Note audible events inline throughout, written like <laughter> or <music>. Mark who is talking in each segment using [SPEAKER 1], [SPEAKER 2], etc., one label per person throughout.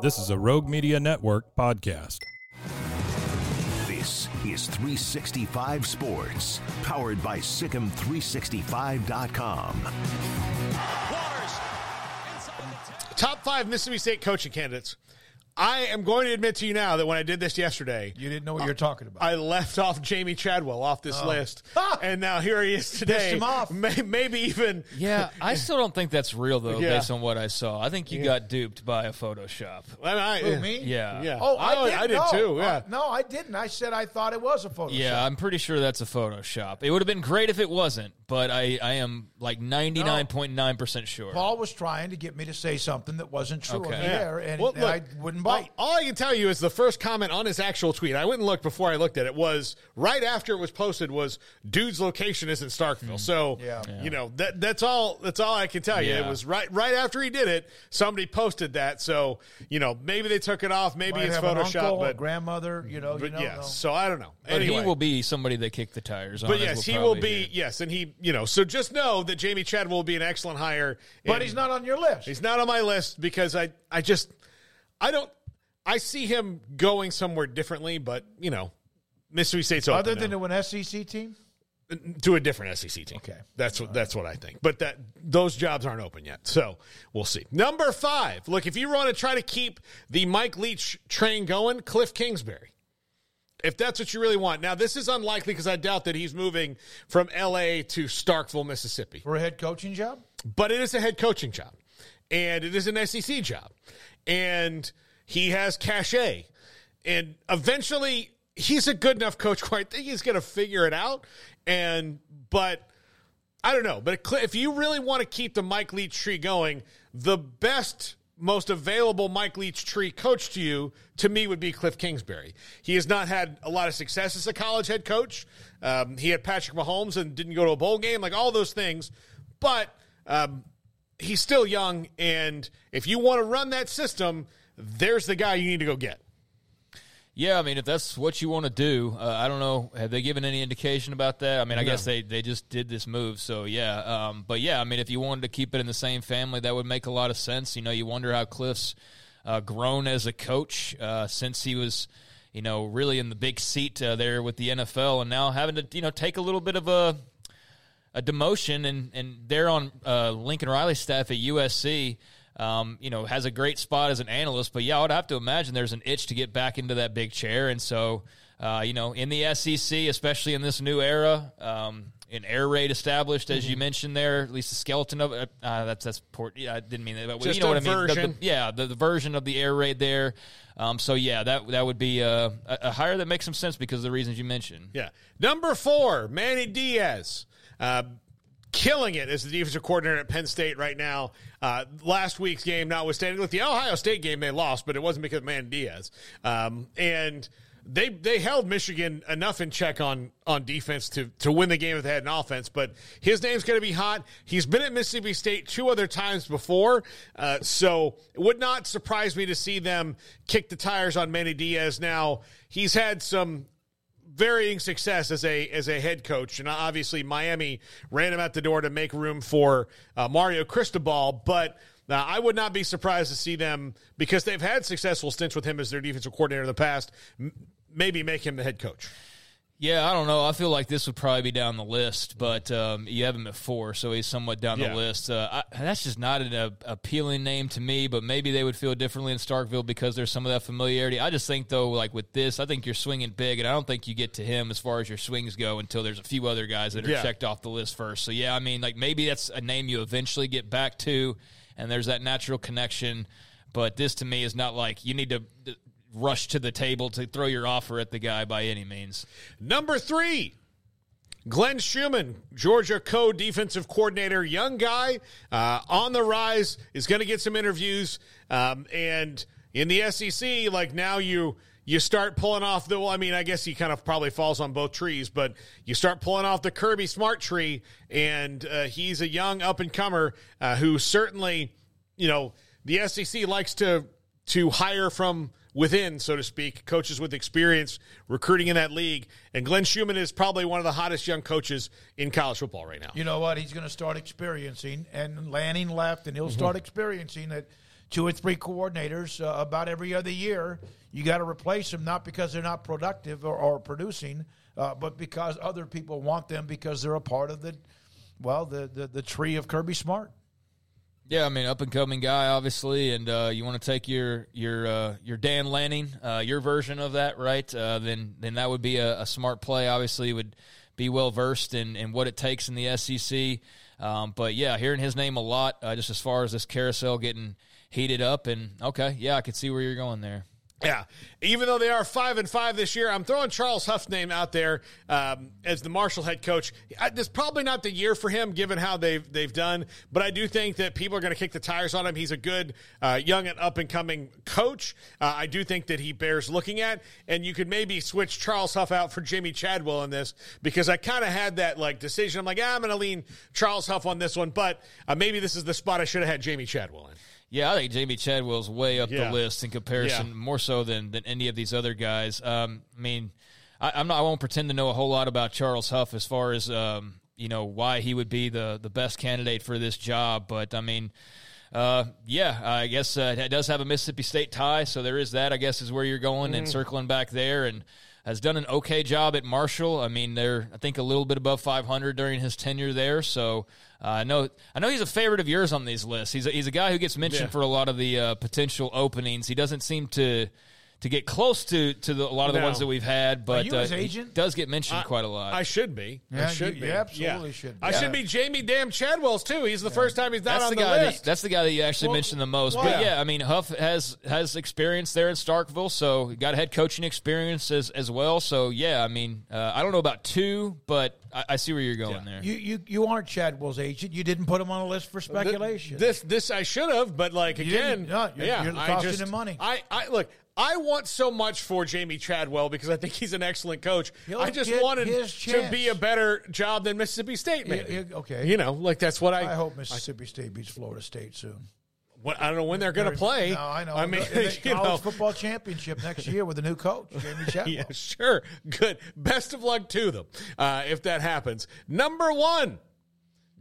[SPEAKER 1] This is a Rogue Media Network podcast.
[SPEAKER 2] This is 365 Sports, powered by SicEm365.com.
[SPEAKER 3] Top five Mississippi State coaching candidates. I am going to admit to you now that when I did this yesterday,
[SPEAKER 4] You didn't know what you're talking about.
[SPEAKER 3] I left off Jamey Chadwell off this
[SPEAKER 4] Oh.
[SPEAKER 3] list, <laughs> and now here he is today.
[SPEAKER 4] him off.
[SPEAKER 3] May, maybe even
[SPEAKER 5] Yeah, I still don't think that's real though,
[SPEAKER 3] Yeah.
[SPEAKER 5] based on what I saw. I think you got duped by a Photoshop.
[SPEAKER 3] I, I-
[SPEAKER 4] Who, me?
[SPEAKER 5] Yeah.
[SPEAKER 3] Yeah.
[SPEAKER 4] Oh, I,
[SPEAKER 3] I-
[SPEAKER 4] did.
[SPEAKER 3] I did
[SPEAKER 4] no.
[SPEAKER 3] too, yeah.
[SPEAKER 4] Uh, no, I didn't. I said I thought it was a Photoshop.
[SPEAKER 5] Yeah, I'm pretty sure that's a Photoshop. It would have been great if it wasn't, but I, I am like 99.9% sure.
[SPEAKER 4] Paul was trying to get me to say something that wasn't true
[SPEAKER 5] Okay.
[SPEAKER 4] on the
[SPEAKER 5] Yeah.
[SPEAKER 4] air, and,
[SPEAKER 3] Well,
[SPEAKER 4] and
[SPEAKER 3] look,
[SPEAKER 4] I wouldn't
[SPEAKER 3] all-
[SPEAKER 4] bite.
[SPEAKER 3] All, I can tell you is the first comment on his actual tweet. I went and looked before I looked at it. Was right after it was posted was dude's location is in Starkville. Mm-hmm. So
[SPEAKER 4] Yeah.
[SPEAKER 3] you know that that's all that's all I can tell you. It was right right after he did it. Somebody posted that. So you know maybe they took it off. Maybe
[SPEAKER 4] Might
[SPEAKER 3] it's
[SPEAKER 4] have an
[SPEAKER 3] Photoshop.
[SPEAKER 4] uncle,
[SPEAKER 3] but
[SPEAKER 4] grandmother, you know,
[SPEAKER 3] but
[SPEAKER 4] you know,
[SPEAKER 3] yes.
[SPEAKER 4] no.
[SPEAKER 3] So I don't know.
[SPEAKER 5] but
[SPEAKER 3] anyway.
[SPEAKER 5] he will be somebody that kicked the tires on.
[SPEAKER 3] But yes,
[SPEAKER 5] we'll
[SPEAKER 3] he will be.
[SPEAKER 5] hear.
[SPEAKER 3] Yes, and he, you know, so just know that Jamey Chadwell will be an excellent hire.
[SPEAKER 4] But
[SPEAKER 3] and
[SPEAKER 4] he's not on your list.
[SPEAKER 3] He's not on my list because I, I just, I don't, I see him going somewhere differently. But you know, Mississippi State's open
[SPEAKER 4] Other than
[SPEAKER 3] now.
[SPEAKER 4] to an SEC team?
[SPEAKER 3] to a different SEC team.
[SPEAKER 4] Okay.
[SPEAKER 3] that's what that's what I think. But that those jobs aren't open yet, so we'll see. Number five. Look, if you want to try to keep the Mike Leach train going, Cliff Kingsbury. If that's what you really want. Now, this is unlikely because I doubt that he's moving from LA to Starkville, Mississippi.
[SPEAKER 4] For a head coaching job?
[SPEAKER 3] But it is a head coaching job. And it is an SEC job. And he has cachet. And eventually he's a good enough coach where I think he's going to figure it out. And but I don't know. But if you really want to keep the Mike Leach tree going, the best, most available Mike Leach tree coach to you, to me, would be Cliff Kingsbury. He has not had a lot of success as a college head coach. Um, he had Patrick Mahomes and didn't go to a bowl game, like all those things. But um, he's still young. And if you want to run that system, there's the guy you need to go get.
[SPEAKER 5] Yeah, I mean, if that's what you want to do, uh, I don't know. Have they given any indication about that? I mean, I
[SPEAKER 3] No.
[SPEAKER 5] guess they, they just did this move. So, yeah. Um, but, yeah, I mean, if you wanted to keep it in the same family, that would make a lot of sense. You know, you wonder how Cliff's uh, grown as a coach uh, since he was, you know, really in the big seat uh, there with the NFL and now having to, you know, take a little bit of a a demotion, and and they're on uh, Lincoln Riley's staff at USC. Um, you know, has a great spot as an analyst, but yeah, I would have to imagine there's an itch to get back into that big chair, and so uh, you know, in the SEC, especially in this new era, um, an air raid established, as
[SPEAKER 3] Mm-hmm.
[SPEAKER 5] you mentioned there, at least the skeleton of it. Uh, that's that's port. Yeah, I didn't mean that, but
[SPEAKER 3] Just
[SPEAKER 5] you know what I mean. The- the- yeah, the, the version of the air raid there. Um, so yeah, that that would be a, a hire that makes some sense because of the reasons you mentioned.
[SPEAKER 3] Yeah. Number four, Manny Diaz. Uh, killing it as the defensive coordinator at Penn State right now. Uh, last week's game, notwithstanding, look, the Ohio State game they lost, but it wasn't because of Manny Diaz. Um, and they they held Michigan enough in check on on defense to to win the game if they had an offense. But his name's going to be hot. He's been at Mississippi State two other times before, uh, so it would not surprise me to see them kick the tires on Manny Diaz. Now he's had some varying success as a as a head coach, and obviously Miami ran him out the door to make room for uh, Mario Cristobal. But uh, I would not be surprised to see them because they've had successful stints with him as their defensive coordinator in the past. M- maybe make him the head coach.
[SPEAKER 5] Yeah, I don't know. I feel like this would probably be down the list, but um, you have him at four, so he's somewhat down
[SPEAKER 3] Yeah.
[SPEAKER 5] the list. Uh, I, that's just not an uh, appealing name to me, but maybe they would feel differently in Starkville because there's some of that familiarity. I just think, though, like with this, I think you're swinging big, and I don't think you get to him as far as your swings go until there's a few other guys that are
[SPEAKER 3] Yeah.
[SPEAKER 5] checked off the list first. So, yeah, I mean, like maybe that's a name you eventually get back to, and there's that natural connection. But this to me is not like you need to rush to the table to throw your offer at the guy by any means.
[SPEAKER 3] Number three, Glenn Schumann, Georgia co defensive coordinator, young guy uh, on the rise, is going to get some interviews. Um, and in the SEC, like now you. You start pulling off the. Well, I mean, I guess he kind of probably falls on both trees, but you start pulling off the Kirby Smart tree, and uh, he's a young up and comer uh, who certainly, you know, the SEC likes to to hire from within, so to speak, coaches with experience recruiting in that league. And Glenn Schumann is probably one of the hottest young coaches in college football right now.
[SPEAKER 4] You know what? He's going to start experiencing, and Lanning left, and he'll
[SPEAKER 3] Mm-hmm.
[SPEAKER 4] start experiencing that two or three coordinators uh, about every other year. You got to replace them, not because they're not productive or, or producing, uh, but because other people want them because they're a part of the, well, the the, the tree of Kirby Smart.
[SPEAKER 5] Yeah, I mean, up and coming guy, obviously, and uh, you want to take your your uh, your Dan Lanning, uh, your version of that, right? Uh, then then that would be a, a smart play. Obviously, would be well versed in, in what it takes in the SEC. Um, but yeah, hearing his name a lot, uh, just as far as this carousel getting heated up, and okay, yeah, I could see where you're going there.
[SPEAKER 3] Yeah, even though they are five and five this year, I'm throwing Charles Huff's name out there um, as the Marshall head coach. I, this is probably not the year for him, given how they've they've done. But I do think that people are going to kick the tires on him. He's a good uh, young and up and coming coach. Uh, I do think that he bears looking at, and you could maybe switch Charles Huff out for Jimmy Chadwell in this because I kind of had that like decision. I'm like, ah, I'm going to lean Charles Huff on this one, but uh, maybe this is the spot I should have had Jamey Chadwell in.
[SPEAKER 5] Yeah, I think Jamey Chadwell's way up
[SPEAKER 3] Yeah.
[SPEAKER 5] the list in comparison,
[SPEAKER 3] Yeah.
[SPEAKER 5] more so than than any of these other guys. Um, I mean, I, I'm not. I won't pretend to know a whole lot about Charles Huff as far as um, you know why he would be the the best candidate for this job. But I mean, uh, yeah, I guess uh, it does have a Mississippi State tie, so there is that. I guess is where you're going and circling back there, and has done an okay job at Marshall. I mean, they're I think a little bit above 500 during his tenure there. So uh, I know I know he's a favorite of yours on these lists. He's a, he's a guy who gets mentioned
[SPEAKER 3] Yeah.
[SPEAKER 5] for a lot of the uh, potential openings. He doesn't seem to. To get close to, to the, a lot of the
[SPEAKER 3] No.
[SPEAKER 5] ones that we've had, but
[SPEAKER 4] you his
[SPEAKER 5] uh, he
[SPEAKER 4] agent?
[SPEAKER 5] does get mentioned quite a lot.
[SPEAKER 3] I should be.
[SPEAKER 4] Yeah,
[SPEAKER 3] I should
[SPEAKER 4] you-
[SPEAKER 3] be.
[SPEAKER 4] you absolutely
[SPEAKER 3] Yeah.
[SPEAKER 4] should be.
[SPEAKER 3] I
[SPEAKER 4] Yeah.
[SPEAKER 3] should be Jamey Damn Chadwell's too. He's the first time he's not
[SPEAKER 5] that's
[SPEAKER 3] on
[SPEAKER 5] the,
[SPEAKER 3] the,
[SPEAKER 5] guy.
[SPEAKER 3] list.
[SPEAKER 5] That, that's the guy that you actually
[SPEAKER 4] Well,
[SPEAKER 5] mentioned the most.
[SPEAKER 4] well,
[SPEAKER 5] but
[SPEAKER 4] yeah.
[SPEAKER 5] yeah, I mean, Huff has has experience there in Starkville, so he got head coaching experience as as well. So yeah, I mean, uh, I don't know about two, but I, I see where you're going there.
[SPEAKER 4] You you you aren't Chadwell's agent. You didn't put him on a list for
[SPEAKER 3] Th-
[SPEAKER 4] speculation.
[SPEAKER 3] This this I should have, but like
[SPEAKER 4] You
[SPEAKER 3] again,
[SPEAKER 4] didn't. No, you're-
[SPEAKER 3] yeah,
[SPEAKER 4] you're
[SPEAKER 3] I
[SPEAKER 4] costing
[SPEAKER 3] just,
[SPEAKER 4] him money.
[SPEAKER 3] I, I look. I want so much for Jamey Chadwell because I think he's an excellent coach.
[SPEAKER 4] He'll
[SPEAKER 3] I just wanted to be a better job than Mississippi State. Maybe
[SPEAKER 4] okay.
[SPEAKER 3] you know, like that's what I.
[SPEAKER 4] I hope Mississippi State beats Florida State soon.
[SPEAKER 3] what- I don't know when they're going to play.
[SPEAKER 4] No, I know.
[SPEAKER 3] I mean,
[SPEAKER 4] In the <laughs>
[SPEAKER 3] you
[SPEAKER 4] college
[SPEAKER 3] know,
[SPEAKER 4] football championship next year with a new coach, Jamey <laughs> Chadwell.
[SPEAKER 3] Yeah, sure. Good. Best of luck to them uh, if that happens. Number one,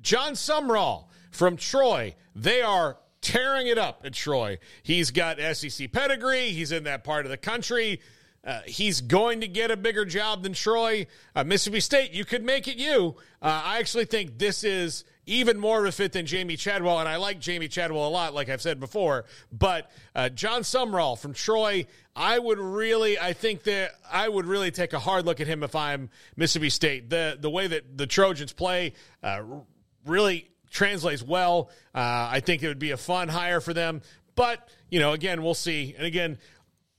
[SPEAKER 3] Jon Sumrall from Troy. They are tearing it up at Troy. He's got SEC pedigree. He's in that part of the country. Uh, he's going to get a bigger job than Troy. Uh, Mississippi State, you could make it you. Uh, I actually think this is even more of a fit than Jamey Chadwell, and I like Jamey Chadwell a lot, like I've said before. But uh, Jon Sumrall from Troy, I would really, I think that I would really take a hard look at him if I'm Mississippi State. The the way that the Trojans play uh, really translates well. Uh, I think it would be a fun hire for them. But you know, again, we'll see. And again,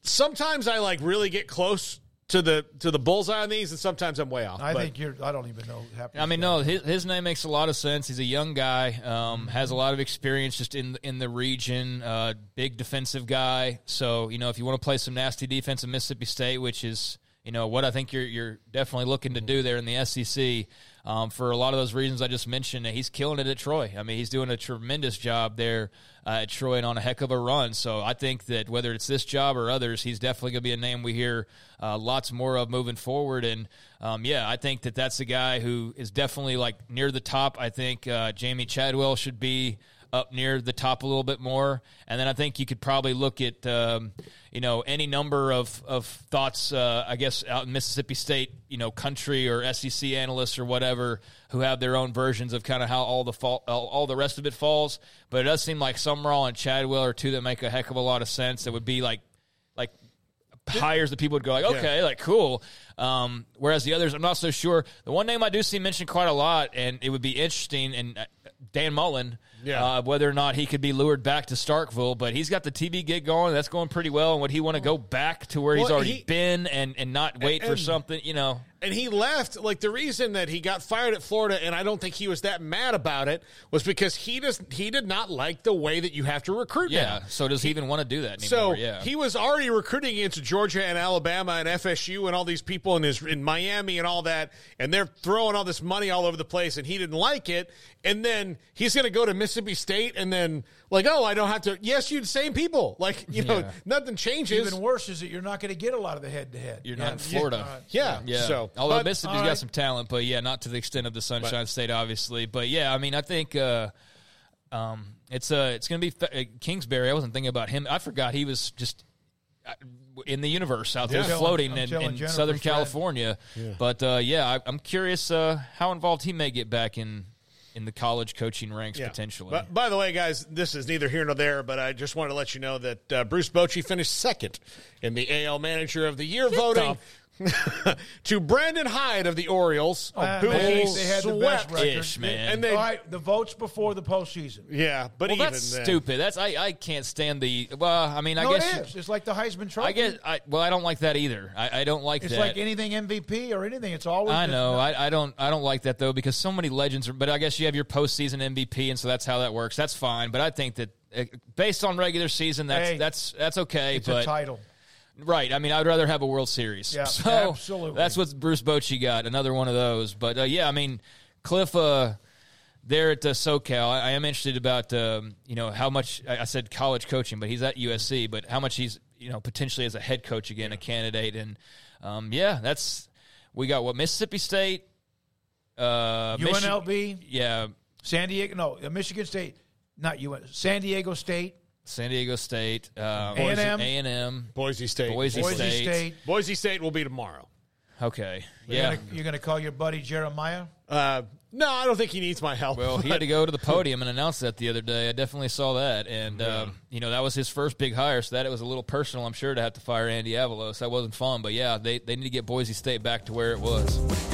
[SPEAKER 3] sometimes I like really get close to the to the bullseye on these, and sometimes I'm way off.
[SPEAKER 4] I
[SPEAKER 3] But-
[SPEAKER 4] think you're. I don't even know.
[SPEAKER 5] I mean, no, his, his name makes a lot of sense. He's a young guy, um, has a lot of experience just in in the region. Uh, big defensive guy. So you know, if you want to play some nasty defense in Mississippi State, which is you know what I think you're you're definitely looking to do there in the SEC. Um, for a lot of those reasons I just mentioned, he's killing it at Troy. I mean, he's doing a tremendous job there uh, at Troy and on a heck of a run. So I think that whether it's this job or others, he's definitely going to be a name we hear uh, lots more of moving forward. And um, yeah, I think that that's a guy who is definitely like near the top. I think uh, Jamey Chadwell should be up near the top a little bit more. And then I think you could probably look at um, you know any number of of thoughts. Uh, I guess out in Mississippi State, you know, country or SEC analysts or whatever who have their own versions of kind of how all the fall, all, all the rest of it falls. But it does seem like Sumrall and Chadwell are two that make a heck of a lot of sense. That would be like like hires that people would go like, okay, like cool. Um, whereas the others, I'm not so sure. The one name I do see mentioned quite a lot, and it would be interesting, and uh, Dan Mullen,
[SPEAKER 3] Yeah.
[SPEAKER 5] uh, whether or not he could be lured back to Starkville, but he's got the TV gig going. That's going pretty well. And would he want to go back to where he's already
[SPEAKER 3] he-
[SPEAKER 5] been and, and not wait for something, you know?
[SPEAKER 3] And he left. Like the reason that he got fired at Florida, and I don't think he was that mad about it, was because he does he did not like the way that you have to recruit.
[SPEAKER 5] Yeah.
[SPEAKER 3] now.
[SPEAKER 5] So does he even want to do that
[SPEAKER 3] So
[SPEAKER 5] yeah.
[SPEAKER 3] he was already recruiting into Georgia and Alabama and FSU and all these people in his in Miami and all that, and they're throwing all this money all over the place, and he didn't like it. And then he's going to go to Mississippi State, and then like, oh, I don't have to. Yes, you the same people. Like you know,
[SPEAKER 5] Yeah.
[SPEAKER 3] nothing changes.
[SPEAKER 4] Even worse is that you're not going to get a lot of the head to head.
[SPEAKER 5] You're not in Florida.
[SPEAKER 3] yeah.
[SPEAKER 5] Yeah.
[SPEAKER 3] So,
[SPEAKER 5] although
[SPEAKER 3] but-
[SPEAKER 5] Mississippi's
[SPEAKER 4] all
[SPEAKER 5] got some talent, but yeah, not to the extent of the Sunshine State, obviously. But yeah, I mean, I think uh, um, it's uh, it's going to be fa- uh, Kingsbury. I wasn't thinking about him. I forgot he was just uh, in the universe out there floating
[SPEAKER 4] I'm
[SPEAKER 5] in, in Southern
[SPEAKER 4] friend.
[SPEAKER 5] California. But uh, yeah, I, I'm curious uh, how involved he may get back in in the college coaching ranks
[SPEAKER 3] Yeah.
[SPEAKER 5] potentially.
[SPEAKER 3] But by the way, guys, this is neither here nor there, but I just wanted to let you know that uh, Bruce Bochy finished second in the AL Manager of the Year voting. <laughs> to Brandon Hyde of the Orioles,
[SPEAKER 4] Ah,
[SPEAKER 3] who
[SPEAKER 4] man,
[SPEAKER 3] he
[SPEAKER 4] they had the best record.
[SPEAKER 5] Ish, man.
[SPEAKER 3] And they,
[SPEAKER 4] All right, the votes before the postseason.
[SPEAKER 3] yeah, but
[SPEAKER 5] well,
[SPEAKER 3] even
[SPEAKER 5] that's
[SPEAKER 3] then,
[SPEAKER 5] stupid. That's I, I can't stand the. Well, I mean, I
[SPEAKER 4] no,
[SPEAKER 5] guess
[SPEAKER 4] it is. It's like the Heisman Trophy.
[SPEAKER 5] I guess I well, I don't like that either. I, I don't like
[SPEAKER 4] it's
[SPEAKER 5] that.
[SPEAKER 4] like anything MVP or anything. It's always.
[SPEAKER 5] I know. I, I don't. I don't like that though because so many legends. Are, but I guess you have your postseason MVP, and so that's how that works. That's fine. But I think that uh, based on regular season, that's
[SPEAKER 4] Hey,
[SPEAKER 5] that's that's okay.
[SPEAKER 4] it's
[SPEAKER 5] but
[SPEAKER 4] a title.
[SPEAKER 5] Right. I mean, I'd rather have a World Series.
[SPEAKER 4] Yeah, <laughs>
[SPEAKER 5] so
[SPEAKER 4] absolutely.
[SPEAKER 5] That's what Bruce Bochy got. Another one of those. But uh, yeah, I mean, Cliff. Uh, there at uh, SoCal, I, I am interested about um, you know how much I, I said college coaching, but he's at USC. But how much he's you know potentially as a head coach again, a candidate, and um, yeah, that's we got what Mississippi State, uh, Michi-
[SPEAKER 4] UNLV,
[SPEAKER 5] yeah,
[SPEAKER 4] San Diego. No, uh, Michigan State. Not UN. San Diego State.
[SPEAKER 5] San Diego State, um,
[SPEAKER 4] A&M.
[SPEAKER 5] A and M,
[SPEAKER 3] Boise State.
[SPEAKER 5] Boise,
[SPEAKER 4] Boise
[SPEAKER 5] State.
[SPEAKER 4] State.
[SPEAKER 3] Boise State will be tomorrow.
[SPEAKER 5] Okay,
[SPEAKER 4] You're
[SPEAKER 5] yeah.
[SPEAKER 4] gonna, you're gonna call your buddy Jeremiah.
[SPEAKER 3] Uh, no, I don't think he needs my help.
[SPEAKER 5] Well, he had to go to the podium and announce that the other day. I definitely saw that, and um, you know that was his first big hire, so that it was a little personal. I'm sure to have to fire Andy Avalos. That wasn't fun, but yeah, they they need to get Boise State back to where it was.